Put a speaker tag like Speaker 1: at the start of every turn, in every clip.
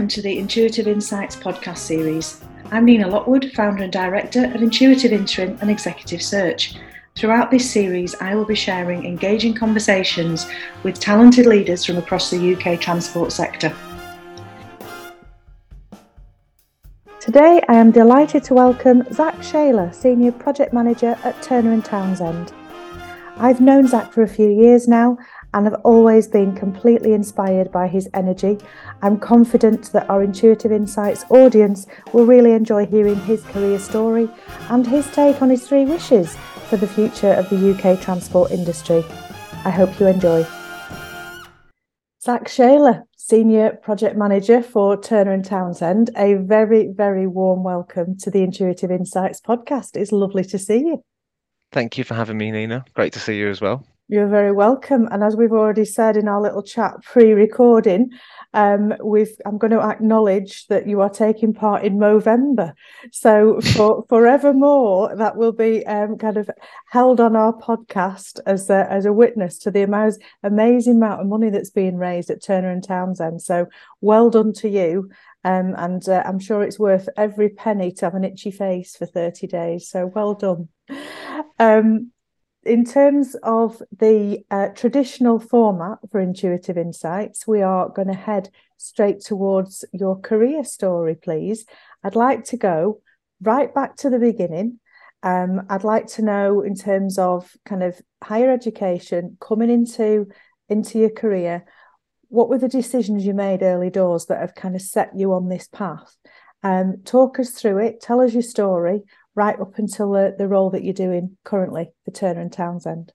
Speaker 1: welcome to the Intuitive Insights podcast series. I'm Nina Lockwood, founder and director of Intuitive Interim and Executive Search. Throughout this series, I will be sharing engaging conversations with talented leaders from across the UK transport sector. Today, I am delighted to welcome Zach Shaler, Senior Project Manager at Turner and Townsend. I've known Zach for a few years now and have always been completely inspired by his energy. I'm confident that our Intuitive Insights audience will really enjoy hearing his career story and his take on his three wishes for the future of the UK transport industry. I hope you enjoy. Zach Shaler, Senior Project Manager for Turner and Townsend, a very, very warm welcome to the Intuitive Insights podcast. It's lovely to see you.
Speaker 2: Thank you for having me, Nina. Great to see you as well.
Speaker 1: You're very welcome. And as we've already said in our little chat pre-recording, um, we've I'm going to acknowledge that you are taking part in Movember. So for forevermore, that will be um, kind of held on our podcast as a, as a witness to the amaz- amazing amount of money that's being raised at Turner and Townsend. So well done to you. Um, and uh, I'm sure it's worth every penny to have an itchy face for 30 days. So well done. Um, in terms of the uh, traditional format for Intuitive Insights, we are going to head straight towards your career story, please. I'd like to go right back to the beginning. Um, I'd like to know, in terms of kind of higher education, coming into into your career, what were the decisions you made early doors that have kind of set you on this path? Um, talk us through it. Tell us your story right up until the, the role that you're doing currently for Turner and Townsend.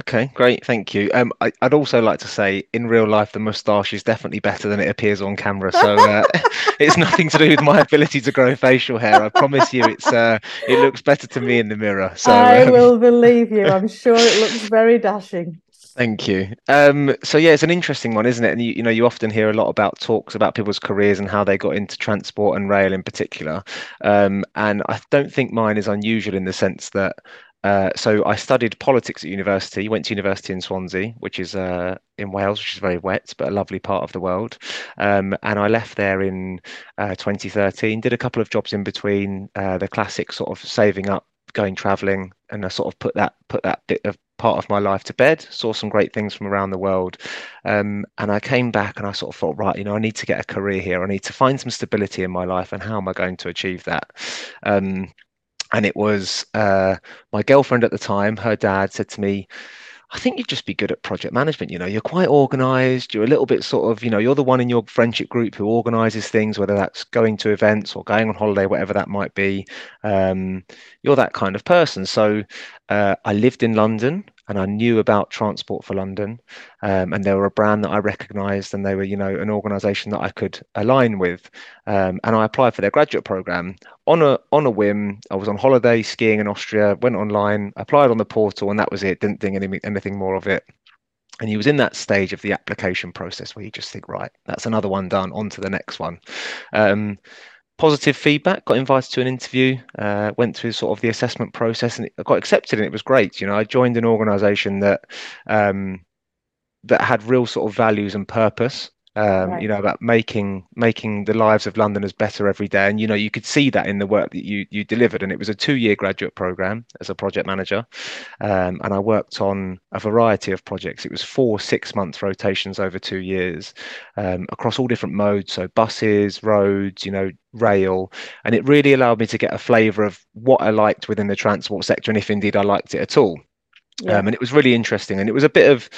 Speaker 2: Okay, great, thank you. Um, I, would also like to say, in real life, the moustache is definitely better than it appears on camera. So uh, it's nothing to do with my ability to grow facial hair. I promise you, it's uh, it looks better to me in the mirror. So
Speaker 1: I um... will believe you. I'm sure it looks very dashing.
Speaker 2: Thank you. Um, so yeah, it's an interesting one, isn't it? And you, you know, you often hear a lot about talks about people's careers and how they got into transport and rail in particular. Um, and I don't think mine is unusual in the sense that. Uh, so I studied politics at university. Went to university in Swansea, which is uh, in Wales, which is very wet but a lovely part of the world. Um, and I left there in uh, 2013. Did a couple of jobs in between. Uh, the classic sort of saving up, going travelling, and I sort of put that put that bit of part of my life to bed, saw some great things from around the world. Um, and I came back and I sort of thought, right, you know, I need to get a career here. I need to find some stability in my life. And how am I going to achieve that? Um, and it was uh, my girlfriend at the time, her dad said to me, I think you'd just be good at project management. You know, you're quite organized. You're a little bit sort of, you know, you're the one in your friendship group who organizes things, whether that's going to events or going on holiday, whatever that might be. Um, you're that kind of person. So uh, I lived in London and I knew about Transport for London, um, and they were a brand that I recognised, and they were, you know, an organisation that I could align with. Um, and I applied for their graduate program on a on a whim. I was on holiday skiing in Austria, went online, applied on the portal, and that was it. Didn't think any, anything more of it. And he was in that stage of the application process where you just think, right, that's another one done. On to the next one. Um, positive feedback. Got invited to an interview. Uh, went through sort of the assessment process, and I got accepted, and it was great. You know, I joined an organisation that um, that had real sort of values and purpose um, right. you know about making making the lives of londoners better every day. And you know you could see that in the work that you you delivered. And it was a two year graduate program as a project manager. Um, and i worked on a variety of projects. It was four six month rotations over two years um, across all different modes. So buses roads you know rail. And it really allowed me to get a flavor of what i liked within the transport sector and if indeed i liked it at all yeah. Um, and it was really interesting and it was a bit of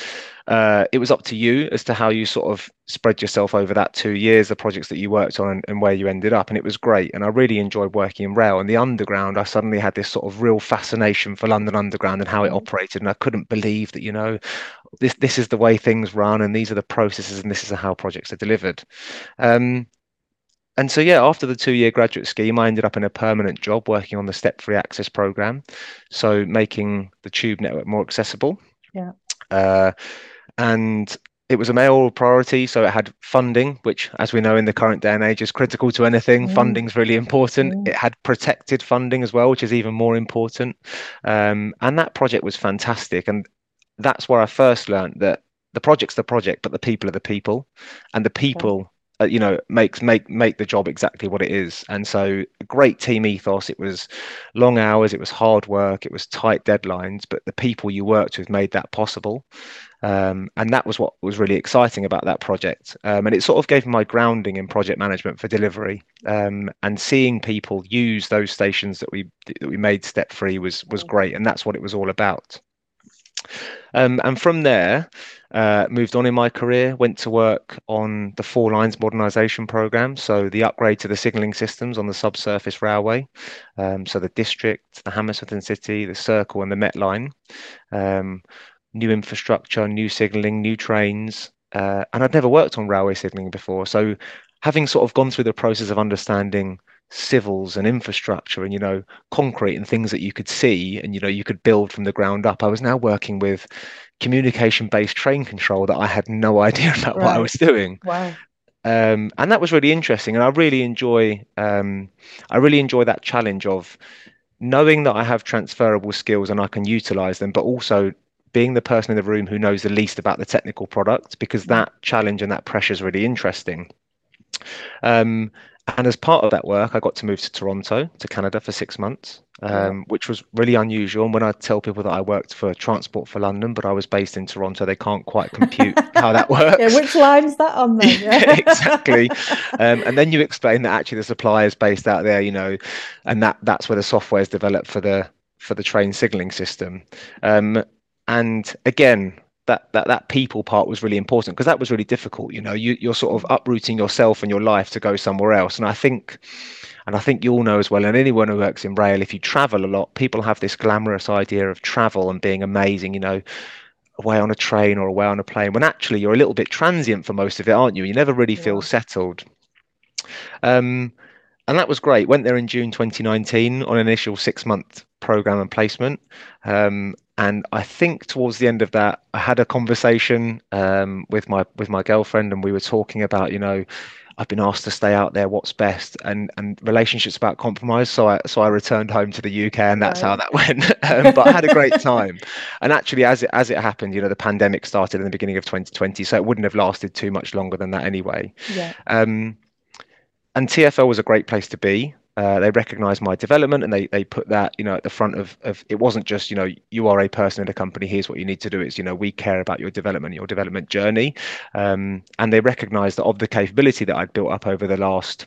Speaker 2: uh, it was up to you as to how you sort of spread yourself over that two years, the projects that you worked on and, and, where you ended up. And it was great. And I really enjoyed working in rail. And the underground, I suddenly had this sort of real fascination for London Underground and how it mm. operated. And I couldn't believe that, you know, this this is the way things run and these are the processes and this is how projects are delivered. Um, and so yeah after the two year graduate scheme i ended up in a permanent job working on the step free access program so making the tube network more accessible
Speaker 1: yeah uh,
Speaker 2: and it was a mayoral priority, so it had funding, which, as we know in the current day and age, is critical to anything. Mm. Funding's really important. Mm. It had protected funding as well, which is even more important. Um, and that project was fantastic, and that's where I first learned that the project's the project, but the people are the people, and the people uh, you know makes make make the job exactly what it is. And so great team ethos. It was long hours it was hard work it was tight deadlines but the people you worked with made that possible. Um, and that was what was really exciting about that project. Um, and it sort of gave me my grounding in project management for delivery. Um, and seeing people use those stations that we that we made step free was was great. And that's what it was all about um, and from there, uh, moved on in my career, went to work on the Four Lines modernisation programme, so the upgrade to the signalling systems on the subsurface railway, um, so the district, the Hammersmith and City, the Circle, and the Met Line. Um, new infrastructure, new signalling, new trains, uh, and I'd never worked on railway signalling before, so having sort of gone through the process of understanding civils and infrastructure and you know concrete and things that you could see and you know you could build from the ground up i was now working with communication based train control that i had no idea about right. what i was doing
Speaker 1: wow
Speaker 2: um, and that was really interesting and i really enjoy um, i really enjoy that challenge of knowing that i have transferable skills and i can utilize them but also being the person in the room who knows the least about the technical product because mm. that challenge and that pressure is really interesting um, and as part of that work, I got to move to Toronto, to Canada for six months, um, which was really unusual. And when I tell people that I worked for Transport for London, but I was based in Toronto, they can't quite compute how that works.
Speaker 1: Yeah, which line's that on then?
Speaker 2: Yeah. exactly. Um, and then you explain that actually the supplier is based out there, you know, and that that's where the software is developed for the for the train signaling system. Um, and again, that that that people part was really important because that was really difficult you know you, you're sort of uprooting yourself and your life to go somewhere else. And i think and i think you all know as well and anyone who works in rail if you travel a lot people have this glamorous idea of travel and being amazing you know away on a train or away on a plane when actually you're a little bit transient for most of it aren't you? You never really yeah. feel settled. Um and that was great. Went there in June 2019 on an initial six month program and placement. Um, and I think towards the end of that, I had a conversation um, with my with my girlfriend, and we were talking about, you know, I've been asked to stay out there. What's best? And and relationships about compromise. So I so I returned home to the UK, and that's right. how that went. um, but I had a great time. And actually, as it as it happened, you know, the pandemic started in the beginning of 2020, so it wouldn't have lasted too much longer than that anyway.
Speaker 1: Yeah.
Speaker 2: Um, and TFL was a great place to be. Uh, they recognized my development and they they put that you know at the front of, of it wasn't just you know you are a person in a company here's what you need to do it's you know we care about your development your development journey um, and they recognized that of the capability that I'd built up over the last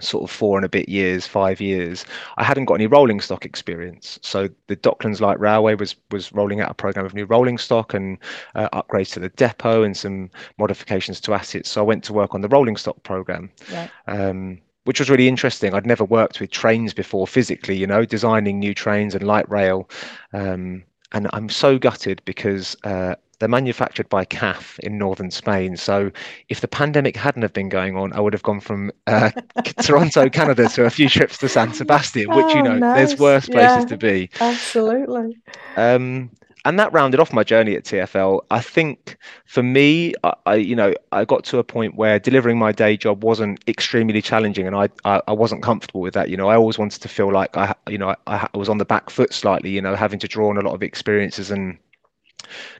Speaker 2: sort of four and a bit years, five years, I hadn't got any rolling stock experience. So the Docklands Light Railway was was rolling out a program of new rolling stock and uh, upgrades to the depot and some modifications to assets. So I went to work on the rolling stock program.
Speaker 1: Right.
Speaker 2: Um, which was really interesting. I'd never worked with trains before physically, you know, designing new trains and light rail. Um, and I'm so gutted because uh, they're manufactured by CAF in northern Spain. So if the pandemic hadn't have been going on, I would have gone from uh, Toronto, Canada, to a few trips to San Sebastian, which you oh, know, nice. there's worse places yeah, to be.
Speaker 1: Absolutely.
Speaker 2: Um, and that rounded off my journey at TFL. I think for me, I, I, you know I got to a point where delivering my day job wasn't extremely challenging, and I, I, I wasn't comfortable with that. You know, I always wanted to feel like I you know I, I was on the back foot slightly. You know, having to draw on a lot of experiences and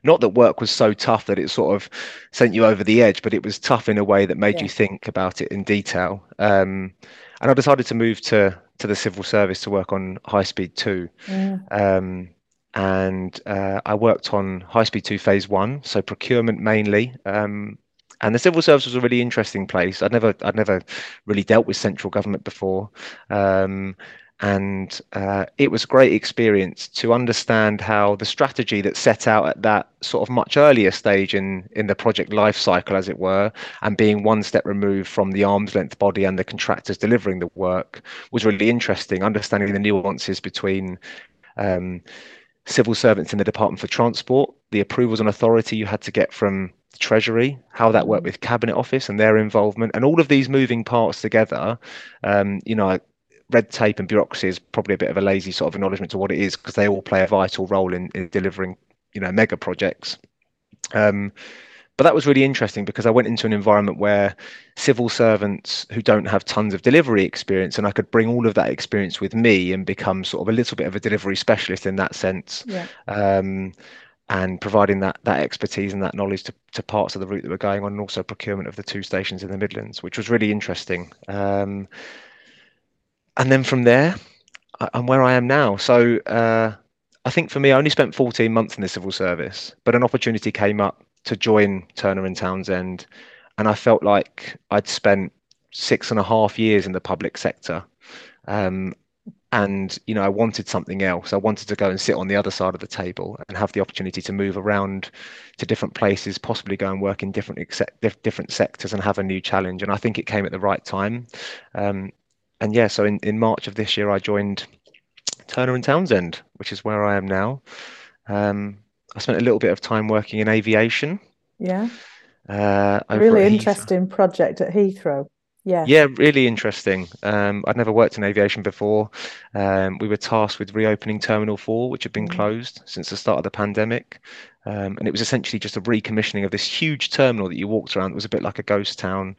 Speaker 2: not that work was so tough that it sort of sent you over the edge, but it was tough in a way that made yeah. you think about it in detail. Um, and I decided to move to to the civil service to work on High Speed Two. Mm. Um, and uh, I worked on High Speed 2 Phase 1, so procurement mainly. Um, and the civil service was a really interesting place. I'd never, I'd never really dealt with central government before, um, and uh, it was a great experience to understand how the strategy that set out at that sort of much earlier stage in in the project life cycle, as it were, and being one step removed from the arm's length body and the contractors delivering the work was really interesting. Understanding the nuances between um, civil servants in the Department for Transport, the approvals and authority you had to get from the Treasury, how that worked mm. with Cabinet Office and their involvement, and all of these moving parts together. Um, you know, red tape and bureaucracy is probably a bit of a lazy sort of acknowledgement to what it is because they all play a vital role in, in delivering, you know, mega projects. Um, but that was really interesting because I went into an environment where civil servants who don't have tons of delivery experience, and I could bring all of that experience with me and become sort of a little bit of a delivery specialist in that sense.
Speaker 1: Yeah.
Speaker 2: Um, and providing that that expertise and that knowledge to, to parts of the route that were going on, and also procurement of the two stations in the Midlands, which was really interesting. Um, and then from there, I, am where I am now. So uh, I think for me, I only spent 14 months in the civil service, but an opportunity came up to join Turner and Townsend, and I felt like I'd spent six and a half years in the public sector. Um, and you know i wanted something else i wanted to go and sit on the other side of the table and have the opportunity to move around to different places possibly go and work in different different sectors and have a new challenge and i think it came at the right time um, and yeah so in, in march of this year i joined turner and townsend which is where i am now um, i spent a little bit of time working in aviation
Speaker 1: yeah uh, really interesting project at heathrow yeah.
Speaker 2: Yeah, really interesting. Um, I'd never worked in aviation before. Um, we were tasked with reopening Terminal 4, which had been mm. closed since the start of the pandemic. Um, and it was essentially just a recommissioning of this huge terminal that you walked around. It was a bit like a ghost town,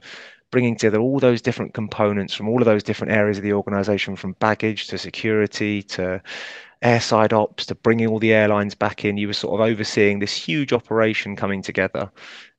Speaker 2: bringing together all those different components from all of those different areas of the organization, from baggage to security to airside ops to bringing all the airlines back in. You were sort of overseeing this huge operation coming together.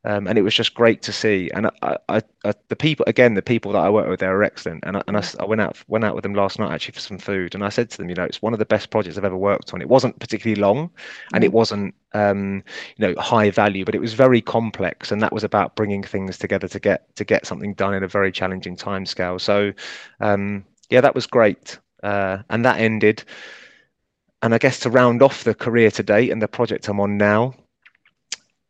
Speaker 2: Um, and it was just great to see. And I, I, I, the people again, the people that I work with, they were excellent. And I, and I, I, went out went out with them last night actually for some food, and I said to them, you know, it's one of the best projects I've ever worked on. It wasn't particularly long, and it wasn't um, you know high value, but it was very complex, and that was about bringing things together to get to get something done in a very challenging time scale. So um, yeah, that was great, uh, and that ended. And I guess to round off the career to date and the project I'm on now,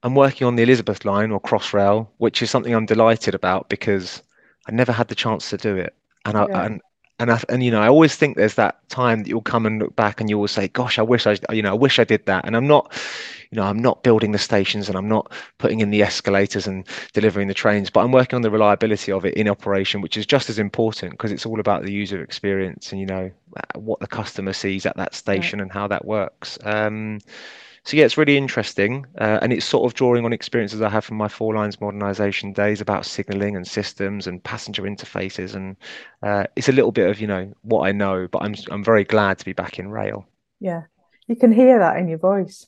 Speaker 2: I'm working on the Elizabeth line or Crossrail, which is something I'm delighted about because I never had the chance to do it. And I, yeah. and and I, and you know, I always think there's that time that you'll come and look back and you will say, "Gosh, I wish I, you know, I wish I did that." And I'm not, you know, I'm not building the stations and I'm not putting in the escalators and delivering the trains, but I'm working on the reliability of it in operation, which is just as important because it's all about the user experience and you know what the customer sees at that station right. and how that works. Um, so yeah, it's really interesting, uh, and it's sort of drawing on experiences I have from my four lines modernization days about signaling and systems and passenger interfaces, and uh, it's a little bit of you know what I know, but I'm I'm very glad to be back in rail.
Speaker 1: Yeah, you can hear that in your voice.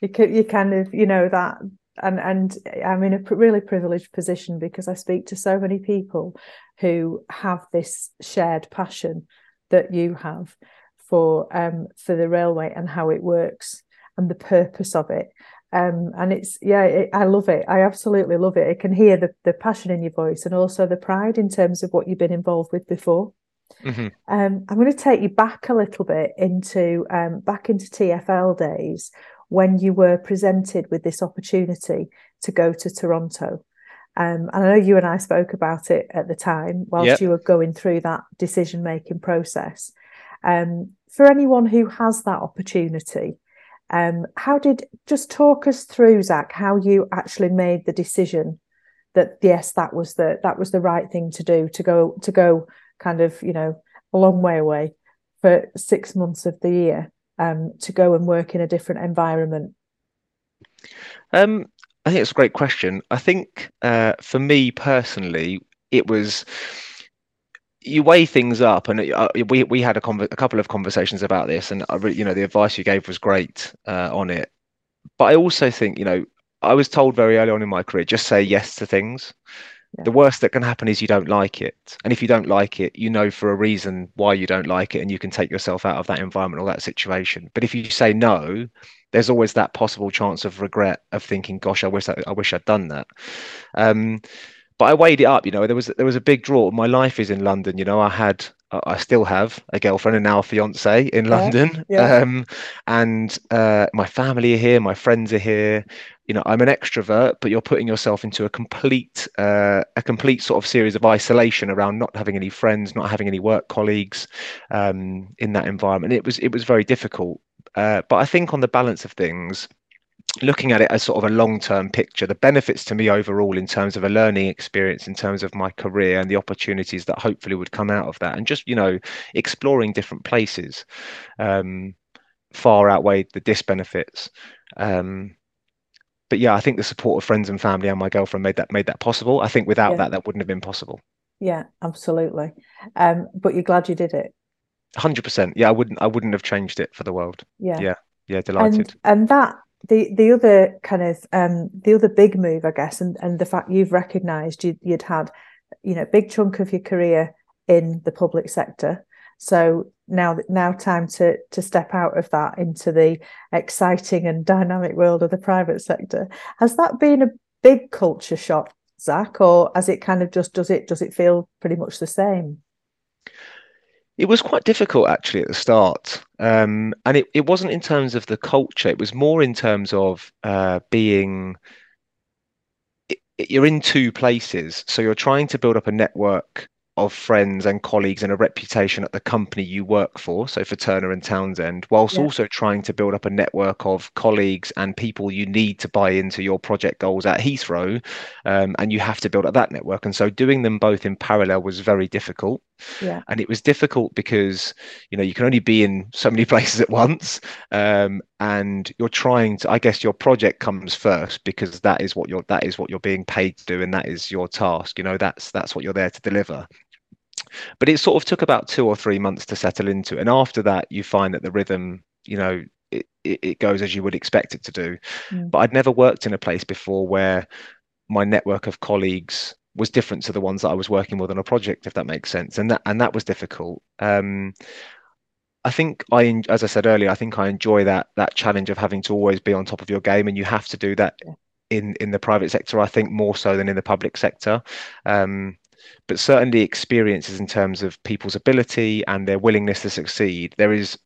Speaker 1: You can you kind of you know that and and I'm in a really privileged position because I speak to so many people who have this shared passion that you have for um for the railway and how it works and the purpose of it. Um, and it's yeah, it, I love it. I absolutely love it. I can hear the the passion in your voice and also the pride in terms of what you've been involved with before. Mm-hmm. Um, I'm going to take you back a little bit into um, back into TFL days when you were presented with this opportunity to go to Toronto. Um, and I know you and I spoke about it at the time whilst yep. you were going through that decision making process. Um, for anyone who has that opportunity, um, how did just talk us through, Zach, how you actually made the decision that yes, that was the that was the right thing to do to go to go kind of you know a long way away for six months of the year um, to go and work in a different environment.
Speaker 2: Um, I think it's a great question. I think uh, for me personally, it was you weigh things up, and uh, we we had a, conv- a couple of conversations about this, and I you know the advice you gave was great uh, on it. But I also think you know I was told very early on in my career just say yes to things. Yeah. The worst that can happen is you don't like it, and if you don't like it, you know for a reason why you don't like it, and you can take yourself out of that environment or that situation. But if you say no, there's always that possible chance of regret of thinking, "Gosh, I wish I, I wish I'd done that." Um, but I weighed it up. You know, there was there was a big draw. My life is in London. You know, I had I still have a girlfriend and now a fiance in yeah, London. Yeah. Um, and uh, my family are here, my friends are here. You know, I'm an extrovert, but you're putting yourself into a complete, uh, a complete sort of series of isolation around not having any friends, not having any work colleagues um, in that environment. It was it was very difficult. Uh, but I think on the balance of things, looking at it as sort of a long-term picture the benefits to me overall in terms of a learning experience in terms of my career and the opportunities that hopefully would come out of that and just you know exploring different places um, far outweighed the disbenefits. Um, but yeah i think the support of friends and family and my girlfriend made that made that possible. I think without yeah. that that wouldn't have been possible.
Speaker 1: Yeah absolutely. Um, but you're glad you did it.
Speaker 2: 100% yeah i wouldn't i wouldn't have changed it for the world. Yeah. Yeah. Yeah delighted.
Speaker 1: And, and that the the other kind of um, the other big move, I guess, and and the fact you've recognised you, you'd had, you know, a big chunk of your career in the public sector. So now now time to to step out of that into the exciting and dynamic world of the private sector. Has that been a big culture shock, Zach, or as it kind of just does it does it feel pretty much the same?
Speaker 2: It was quite difficult actually at the start. Um, and it, it wasn't in terms of the culture, it was more in terms of uh, being you're in two places. So you're trying to build up a network of friends and colleagues and a reputation at the company you work for, so for Turner and Townsend, whilst yeah. also trying to build up a network of colleagues and people you need to buy into your project goals at Heathrow, um, and you have to build up that network. And so doing them both in parallel was very difficult.
Speaker 1: Yeah.
Speaker 2: And it was difficult because you know you can only be in so many places at once, um, and you're trying to. I guess your project comes first because that is what you're that is what you're being paid to do, and that is your task. You know that's that's what you're there to deliver but it sort of took about two or three months to settle into and after that you find that the rhythm you know it, it, goes as you would expect it to do mm. but i'd never worked in a place before where my network of colleagues was different to the ones that i was working with on a project if that makes sense and that and that was difficult um, I think I, as I said earlier, I think I enjoy that that challenge of having to always be on top of your game, and you have to do that in in the private sector. I think more so than in the public sector. Um, but certainly experiences in terms of people's ability and their willingness to succeed, there is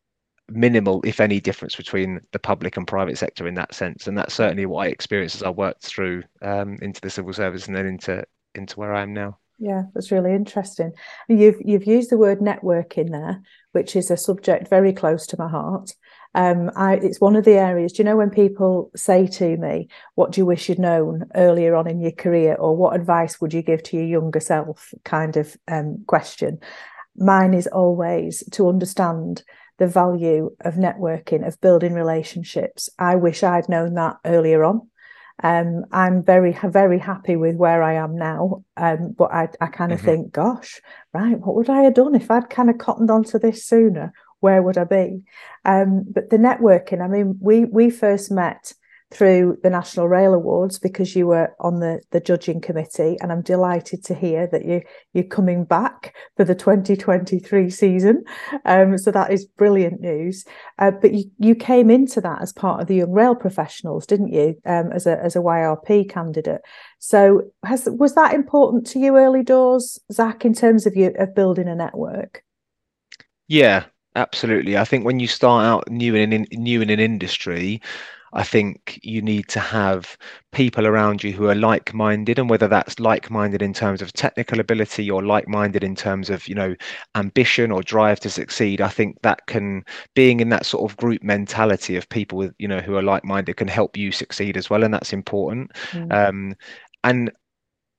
Speaker 2: minimal, if any, difference between the public and private sector in that sense. And that's certainly what I experienced as I worked through um, into the civil service and then into into where I am now.
Speaker 1: Yeah, that's really interesting. You've you've used the word networking there, which is a subject very close to my heart. Um, I, it's one of the areas. Do you know when people say to me, "What do you wish you'd known earlier on in your career?" or "What advice would you give to your younger self?" kind of um, question. Mine is always to understand the value of networking, of building relationships. I wish I'd known that earlier on. Um, I'm very, very happy with where I am now. Um, but I, I kind of mm-hmm. think, gosh, right, what would I have done if I'd kind of cottoned onto this sooner? where would I be? Um, but the networking, I mean, we we first met through the National Rail Awards because you were on the, the judging committee, and I'm delighted to hear that you you're coming back for the 2023 season. Um, so that is brilliant news. Uh, but you you came into that as part of the Young Rail Professionals, didn't you? Um, as a as a YRP candidate. So has was that important to you early doors, Zach, in terms of you of building a network?
Speaker 2: Yeah, Absolutely. I think when you start out new in, in new in an industry, I think you need to have people around you who are like-minded, and whether that's like-minded in terms of technical ability or like-minded in terms of you know ambition or drive to succeed. I think that can being in that sort of group mentality of people with you know who are like-minded can help you succeed as well, and that's important. Mm. Um, and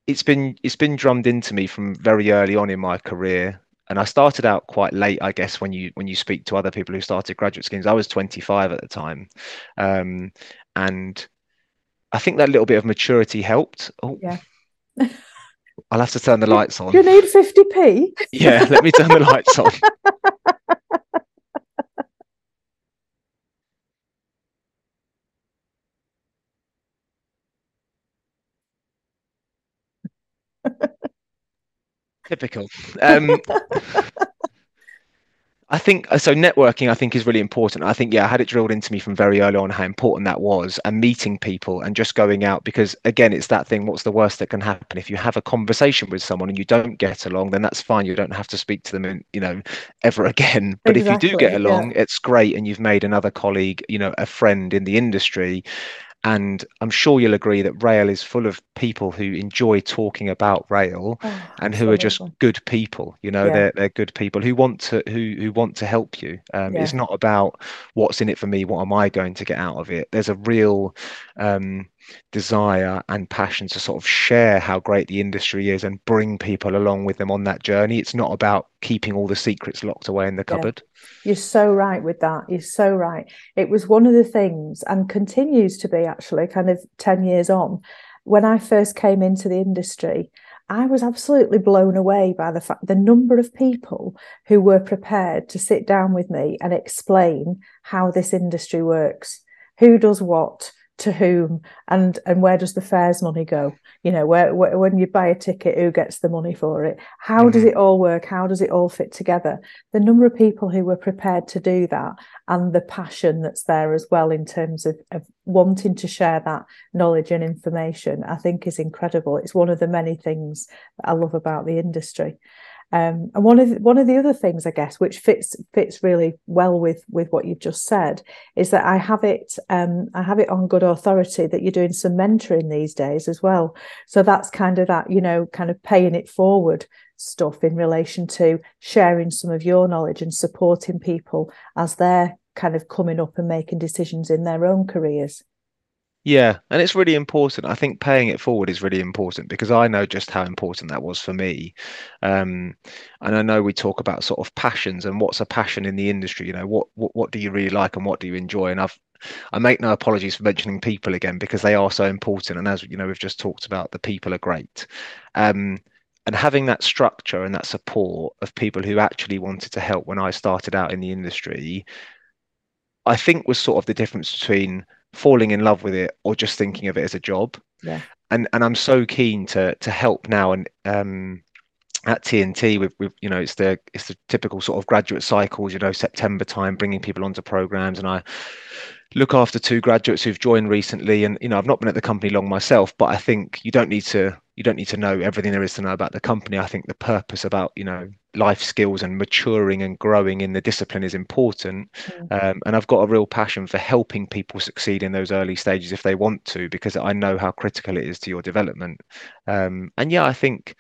Speaker 2: it's been it's been drummed into me from very early on in my career and I started out quite late, I guess, when you when you speak to other people who started graduate schemes. I was 25 at the time, um, and I think that little bit of maturity helped. Oh,
Speaker 1: yeah.
Speaker 2: I'll have to turn the lights on.
Speaker 1: You need 50p.
Speaker 2: yeah, let me turn the lights on. Typical. Um, I think uh, so. Networking, I think, is really important. I think, yeah, I had it drilled into me from very early on how important that was, and meeting people and just going out. Because again, it's that thing. What's the worst that can happen if you have a conversation with someone and you don't get along? Then that's fine. You don't have to speak to them, and you know, ever again. But exactly, if you do get along, yeah. it's great, and you've made another colleague, you know, a friend in the industry. And I'm sure you'll agree that rail is full of people who enjoy talking about rail oh, and who are just good people. You know, yeah. they're they're good people who want to who who want to help you. Um, yeah. It's not about what's in it for me. What am I going to get out of it? There's a real um, desire and passion to sort of share how great the industry is and bring people along with them on that journey. It's not about keeping all the secrets locked away in the cupboard. Yeah.
Speaker 1: You're so right with that. You're so right. It was one of the things and continues to be actually kind of 10 years on. When I first came into the industry, I was absolutely blown away by the fact the number of people who were prepared to sit down with me and explain how this industry works who does what to whom and and where does the fares money go? You know where, where, when you buy a ticket who gets the money for it? How mm-hmm. does it all work? How does it all fit together? The number of people who were prepared to do that and the passion that's there as well in terms of, of wanting to share that knowledge and information i think is incredible. It's one of the many things that i love about the industry um, and one of the, one of the other things, I guess, which fits fits really well with with what you've just said, is that I have it um, I have it on good authority that you're doing some mentoring these days as well. So that's kind of that you know kind of paying it forward stuff in relation to sharing some of your knowledge and supporting people as they're kind of coming up and making decisions in their own careers.
Speaker 2: Yeah, and it's really important. I think paying it forward is really important because I know just how important that was for me. Um, and I know we talk about sort of passions and what's a passion in the industry. You know, what what what do you really like and what do you enjoy? And I've I make no apologies for mentioning people again because they are so important. And as you know, we've just talked about, the people are great. Um, and having that structure and that support of people who actually wanted to help when I started out in the industry, I think was sort of the difference between falling in love with it or just thinking of it as a job.
Speaker 1: Yeah.
Speaker 2: And and I'm so keen to to help now and um at TNT with with you know it's the it's the typical sort of graduate cycles you know September time bringing people onto programs and I look after two graduates who've joined recently and you know I've not been at the company long myself but I think you don't need to you don't need to know everything there is to know about the company I think the purpose about you know life skills and maturing and growing in the discipline is important. Mm. Um, and I've got a real passion for helping people succeed in those early stages if they want to, because I know how critical it is to your development. Um, and yeah, I think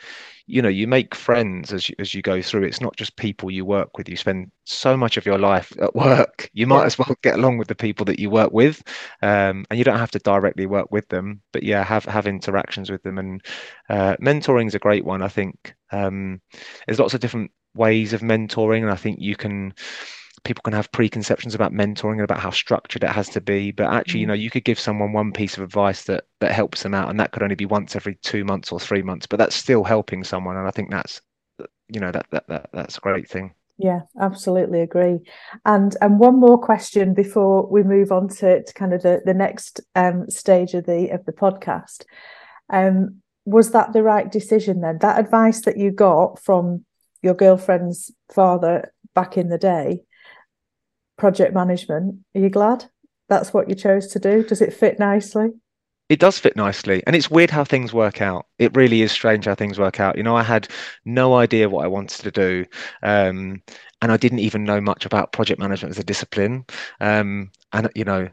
Speaker 2: you know you make friends as you, as you go through. It's not just people you work with. You spend so much of your life at work. You might as well get along with the people that you work with um, and you don't have to directly work with them but yeah have have interactions with them. And uh, mentoring is a great one i think. Um, there's lots of different ways of mentoring, and I think you can people can have preconceptions about mentoring and about how structured it has to be but actually you mm. know you could give someone one piece of advice that that helps them out and that could only be once every two months or three months but that's still helping someone and i think that's you know that that, that that's a great thing
Speaker 1: yeah absolutely agree and and one more question before we move on to, to kind of the, the next um, stage of the of the podcast um was that the right decision then? That advice that you got from your girlfriend's father back in the day, project management, are you glad that's what you chose to do? Does it fit nicely?
Speaker 2: It does fit nicely. And it's weird how things work out. It really is strange how things work out. You know, I had no idea what I wanted to do. Um, and I didn't even know much about project management as a discipline. Um, and, you know,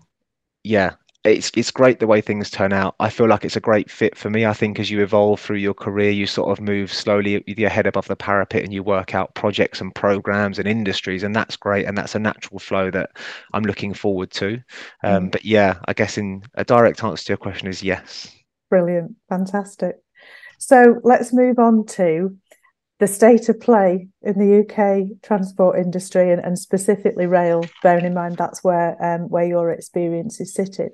Speaker 2: yeah, it's it's great the way things turn out. I feel like it's a great fit for me. I think as you evolve through your career, you sort of move slowly with your head above the parapet and you work out projects and programs and industries, and that's great. And that's a natural flow that I'm looking forward to. Um, mm. But yeah, I guess in a direct answer to your question is yes.
Speaker 1: Brilliant, fantastic. So let's move on to the state of play in the UK transport industry and, and specifically rail, bearing in mind that's where um, where your experience is sitting.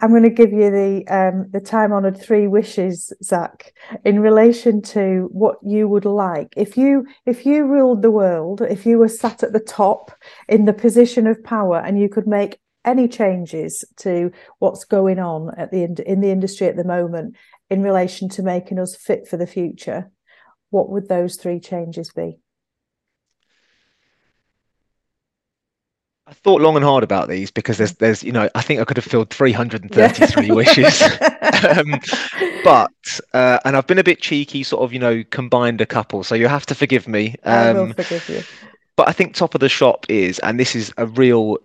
Speaker 1: I'm going to give you the um, the time honoured three wishes, Zach, in relation to what you would like if you if you ruled the world, if you were sat at the top in the position of power, and you could make any changes to what's going on at the in the industry at the moment in relation to making us fit for the future what would those three changes be?
Speaker 2: I thought long and hard about these because there's there's you know I think I could have filled 333 wishes, um, but uh, and I've been a bit cheeky, sort of you know combined a couple, so you have to forgive me.
Speaker 1: Um, I will um, forgive you
Speaker 2: but I think top of the shop is, and this is a real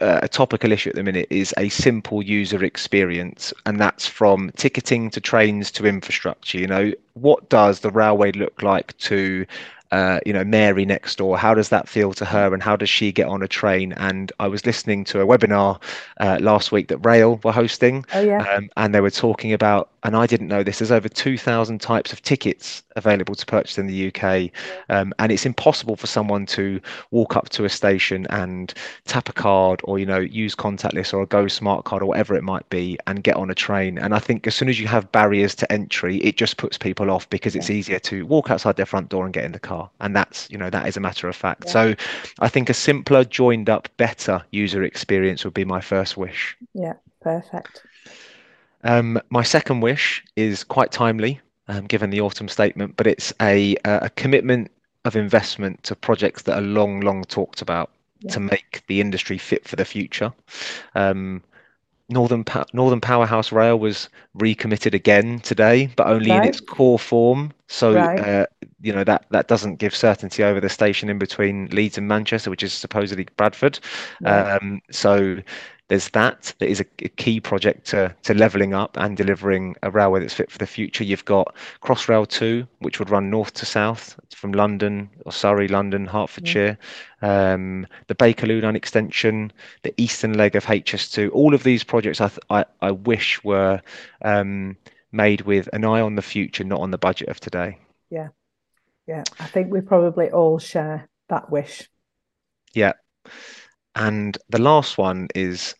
Speaker 2: uh, a topical issue at the minute, is a simple user experience, and that's from ticketing to trains to infrastructure. You know, what does the railway look like to uh, you know, Mary next door. How does that feel to her, and how does she get on a train? And I was listening to a webinar uh, last week that Rail were hosting,
Speaker 1: oh, yeah. um,
Speaker 2: and they were talking about, and I didn't know this. There's over 2,000 types of tickets available to purchase in the UK, um, and it's impossible for someone to walk up to a station and tap a card, or you know, use contactless or a Go Smart card or whatever it might be, and get on a train. And I think as soon as you have barriers to entry, it just puts people off because it's easier to walk outside their front door and get in the car car, and that's you know that is a matter of fact. Yeah. So, I think a simpler, joined up, better user experience would be my first wish.
Speaker 1: Yeah, perfect.
Speaker 2: Um, my second wish is quite timely, um, given the autumn statement, but it's a a commitment of investment to projects that are long, long talked about yeah. to make the industry fit for the future. Um, Northern Northern Powerhouse Rail was recommitted again today, but only right. in its core form. So right. uh, you know that that doesn't give certainty over the station in between Leeds and Manchester, which is supposedly Bradford. Right. Um, so there's that that is a, a, key project to, to leveling up and delivering a railway that's fit for the future. You've got Crossrail 2, which would run north to south from London or Surrey, London, Hertfordshire, um, the Bakerloo line extension, the eastern leg of HS2. All of these projects I, th- I, I, wish were um, made with an eye on the future, not on the budget of today.
Speaker 1: Yeah. Yeah. I think we probably all share that wish.
Speaker 2: Yeah. And the last one is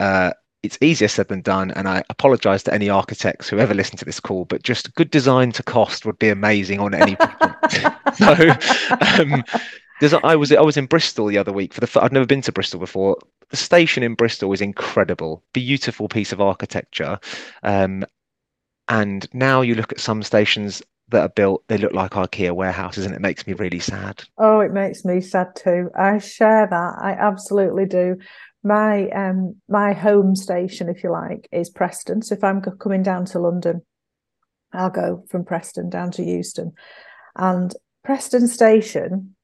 Speaker 2: uh, it's easier said than done. And I apologize to any architects who ever listen to this call, but just good design to cost would be amazing on any so, um, I was I was in Bristol the other week for the I've never been to Bristol before. The station in Bristol is incredible, beautiful piece of architecture. Um, and now you look at some stations that are built, they look like IKEA warehouses, and it makes me really sad.
Speaker 1: Oh, it makes me sad too. I share that. I absolutely do. My um my home station, if you like, is Preston. So if I'm coming down to London, I'll go from Preston down to Euston, and Preston Station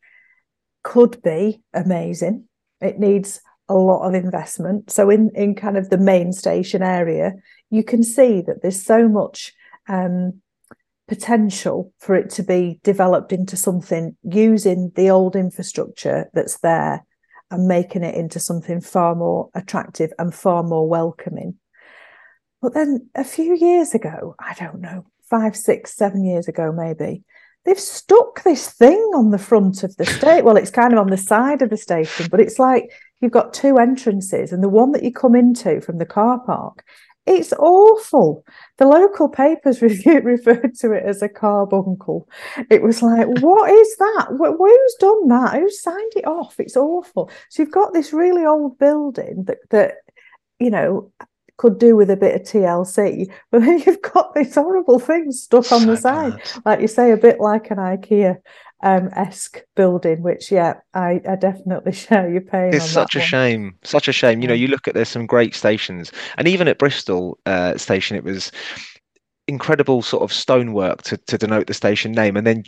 Speaker 1: could be amazing. It needs a lot of investment. So in in kind of the main station area, you can see that there's so much um, potential for it to be developed into something using the old infrastructure that's there and making it into something far more attractive and far more welcoming. But then a few years ago, I don't know, five, six, seven years ago, maybe, they've stuck this thing on the front of the state. Well, it's kind of on the side of the station, but it's like you've got two entrances, and the one that you come into from the car park it's awful. The local papers referred to it as a carbuncle. It was like, what is that? Who's done that? Who signed it off? It's awful. So you've got this really old building that that you know could do with a bit of TLC, but then you've got these horrible things stuck on so the side, bad. like you say, a bit like an IKEA um, esque building, which yeah, I, I definitely share your pain.
Speaker 2: It's such a one. shame, such a shame. You know, you look at there's some great stations, and even at Bristol uh, station, it was incredible sort of stonework to to denote the station name, and then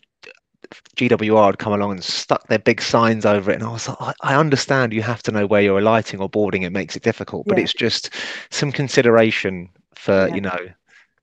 Speaker 2: GWR had come along and stuck their big signs over it, and I was like, I, I understand you have to know where you're alighting or boarding; it makes it difficult, but yeah. it's just some consideration for yeah. you know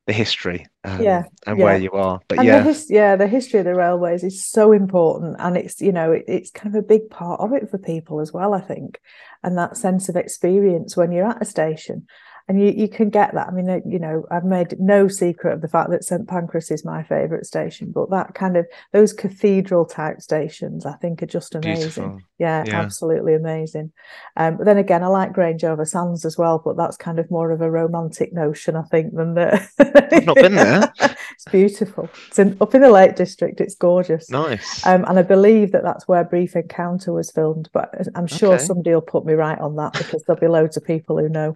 Speaker 2: the history um, yeah and yeah. where you are. But
Speaker 1: and
Speaker 2: yeah.
Speaker 1: the his- yeah the history of the railways is so important and it's you know it, it's kind of a big part of it for people as well i think. And that sense of experience when you're at a station and you, you can get that. I mean, you know, I've made no secret of the fact that St Pancras is my favourite station, but that kind of those cathedral type stations, I think, are just amazing. Yeah, yeah, absolutely amazing. Um, but then again, I like Grange over Sands as well, but that's kind of more of a romantic notion, I think, than the.
Speaker 2: I've not been there.
Speaker 1: it's beautiful. It's in, up in the Lake District. It's gorgeous.
Speaker 2: Nice.
Speaker 1: Um, and I believe that that's where Brief Encounter was filmed, but I'm sure okay. somebody will put me right on that because there'll be loads of people who know.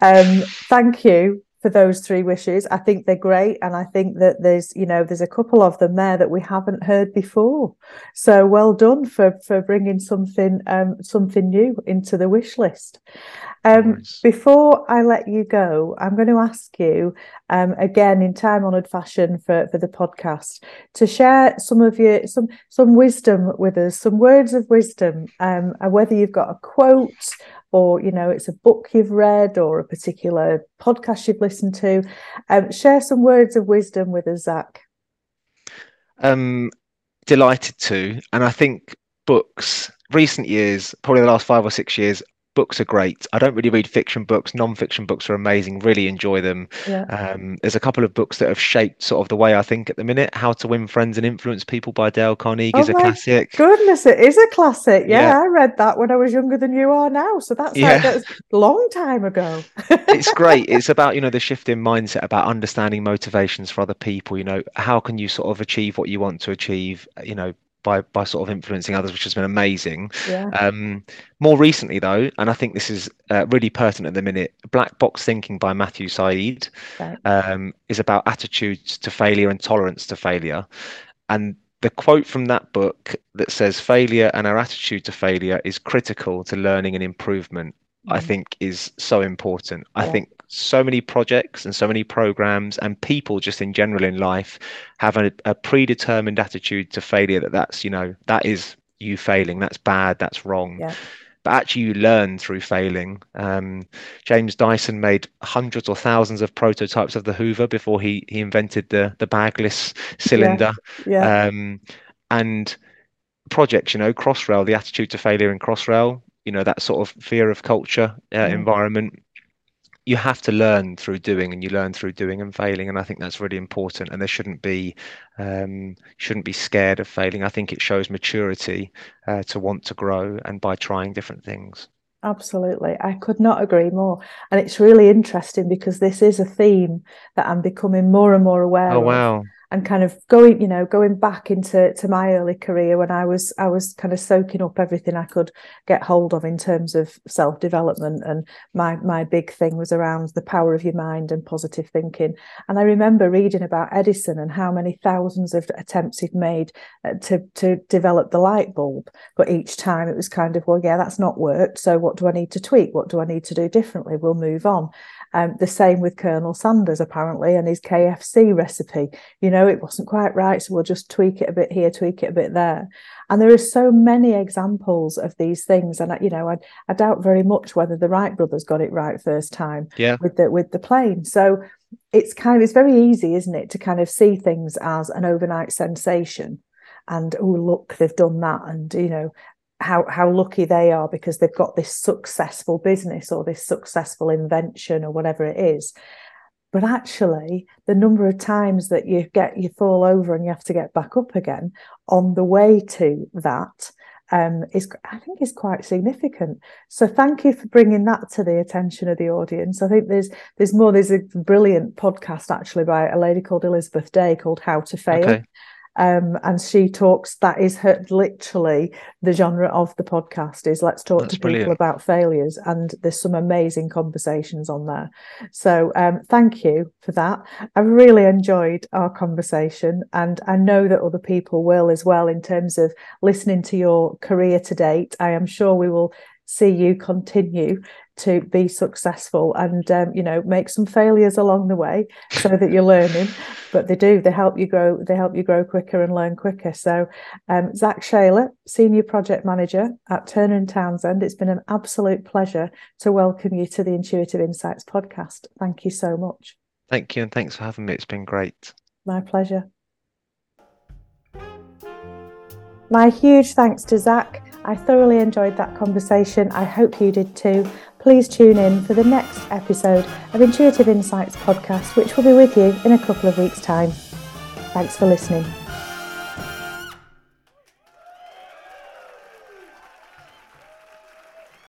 Speaker 1: Um, um, thank you for those three wishes. I think they're great, and I think that there's you know there's a couple of them there that we haven't heard before. So well done for for bringing something um, something new into the wish list. Um, nice. Before I let you go, I'm going to ask you um, again in time honoured fashion for for the podcast to share some of your some some wisdom with us, some words of wisdom, um, whether you've got a quote or you know it's a book you've read or a particular podcast you've listened to um, share some words of wisdom with us zach
Speaker 2: um delighted to and i think books recent years probably the last five or six years books are great. I don't really read fiction books. Non-fiction books are amazing. Really enjoy them. Yeah. Um, there's a couple of books that have shaped sort of the way I think at the minute. How to Win Friends and Influence People by Dale Carnegie oh is a classic.
Speaker 1: Goodness, it is a classic. Yeah, yeah, I read that when I was younger than you are now. So that's yeah. like that's a long time ago.
Speaker 2: it's great. It's about you know the shift in mindset about understanding motivations for other people. You know how can you sort of achieve what you want to achieve. You know by by sort of influencing others, which has been amazing.
Speaker 1: Yeah.
Speaker 2: Um, more recently, though, and I think this is uh, really pertinent at the minute, Black Box Thinking by Matthew Syed
Speaker 1: Right.
Speaker 2: um, is about attitudes to failure and tolerance to failure. And the quote from that book that says failure and our attitude to failure is critical to learning and improvement, I
Speaker 1: Mm.
Speaker 2: think is so important. I think so many projects and so many programs and people just in general in life have a, a predetermined attitude to failure that that's, you know, that is you failing, that's bad, that's wrong.
Speaker 1: Yeah.
Speaker 2: But actually, you learn through failing. Um, James Dyson made hundreds or thousands of prototypes of the Hoover before he he invented the the bagless cylinder.
Speaker 1: Yeah.
Speaker 2: Um, and projects, you know, Crossrail, the attitude to failure in Crossrail, you know, that sort of fear of culture uh,
Speaker 1: Mm.
Speaker 2: environment. You have to learn through doing, and you learn through doing and failing, and I think that's really important. And there shouldn't be um, shouldn't be scared of failing. I think it shows maturity uh, to want to grow, and by trying different things.
Speaker 1: Absolutely. I could not agree more. And it's really interesting because this is a theme that I'm becoming more and more aware
Speaker 2: Oh
Speaker 1: of.
Speaker 2: wow!
Speaker 1: And kind of going you know going back into to my early career when i was i was kind of soaking up everything i could get hold of in terms of self development and my my big thing was around the power of your mind and positive thinking. And i remember reading about edison and how many thousands of attempts he'd made uh, to to develop the light bulb. But each time it was kind of well yeah that's not worked. So what do i need to tweak? What do i need to do differently? We'll move on um, the same with Colonel Sanders, apparently, and his KFC recipe. You know, it wasn't quite right, so we'll just tweak it a bit here, tweak it a bit there. And there are so many examples of these things, and I, you know, I, I doubt very much whether the Wright brothers got it right first time
Speaker 2: Yeah,
Speaker 1: with the with the plane. So it's kind of it's very easy, isn't it, to kind of see things as an overnight sensation, and oh look, they've done that, and you know how how lucky they are because they've got this successful business or this successful invention or whatever it is. But actually, the number of times that you get you fall over and you have to get back up again on the way to that um, is I think is quite significant. So thank you for bringing that to the attention of the audience. I think there's there's more. There's a brilliant podcast actually by a lady called Elizabeth Day called How to Fail.
Speaker 2: okay.
Speaker 1: Um, and she talks that is her literally the genre of the podcast is let's talk
Speaker 2: That's
Speaker 1: to people about failures. And there's some amazing conversations on there. So um, thank you for that. I've really enjoyed our conversation and i know that other people will as well in terms of listening to your career to date. I am sure we will see you continue to be successful and um, you know make some failures along the way so that you're learning. But they do they help you grow they help you grow quicker and learn quicker. So um, zach shaler senior project manager at turner and townsend it's been an absolute pleasure to welcome you to the intuitive insights podcast. Thank you so much.
Speaker 2: Thank you, and thanks for having me. It's been great.
Speaker 1: my pleasure. My huge thanks to zach I thoroughly enjoyed that conversation. I hope you did too. Please tune in for the next episode of Intuitive Insights podcast, which will be with you in a couple of weeks' time. Thanks for listening.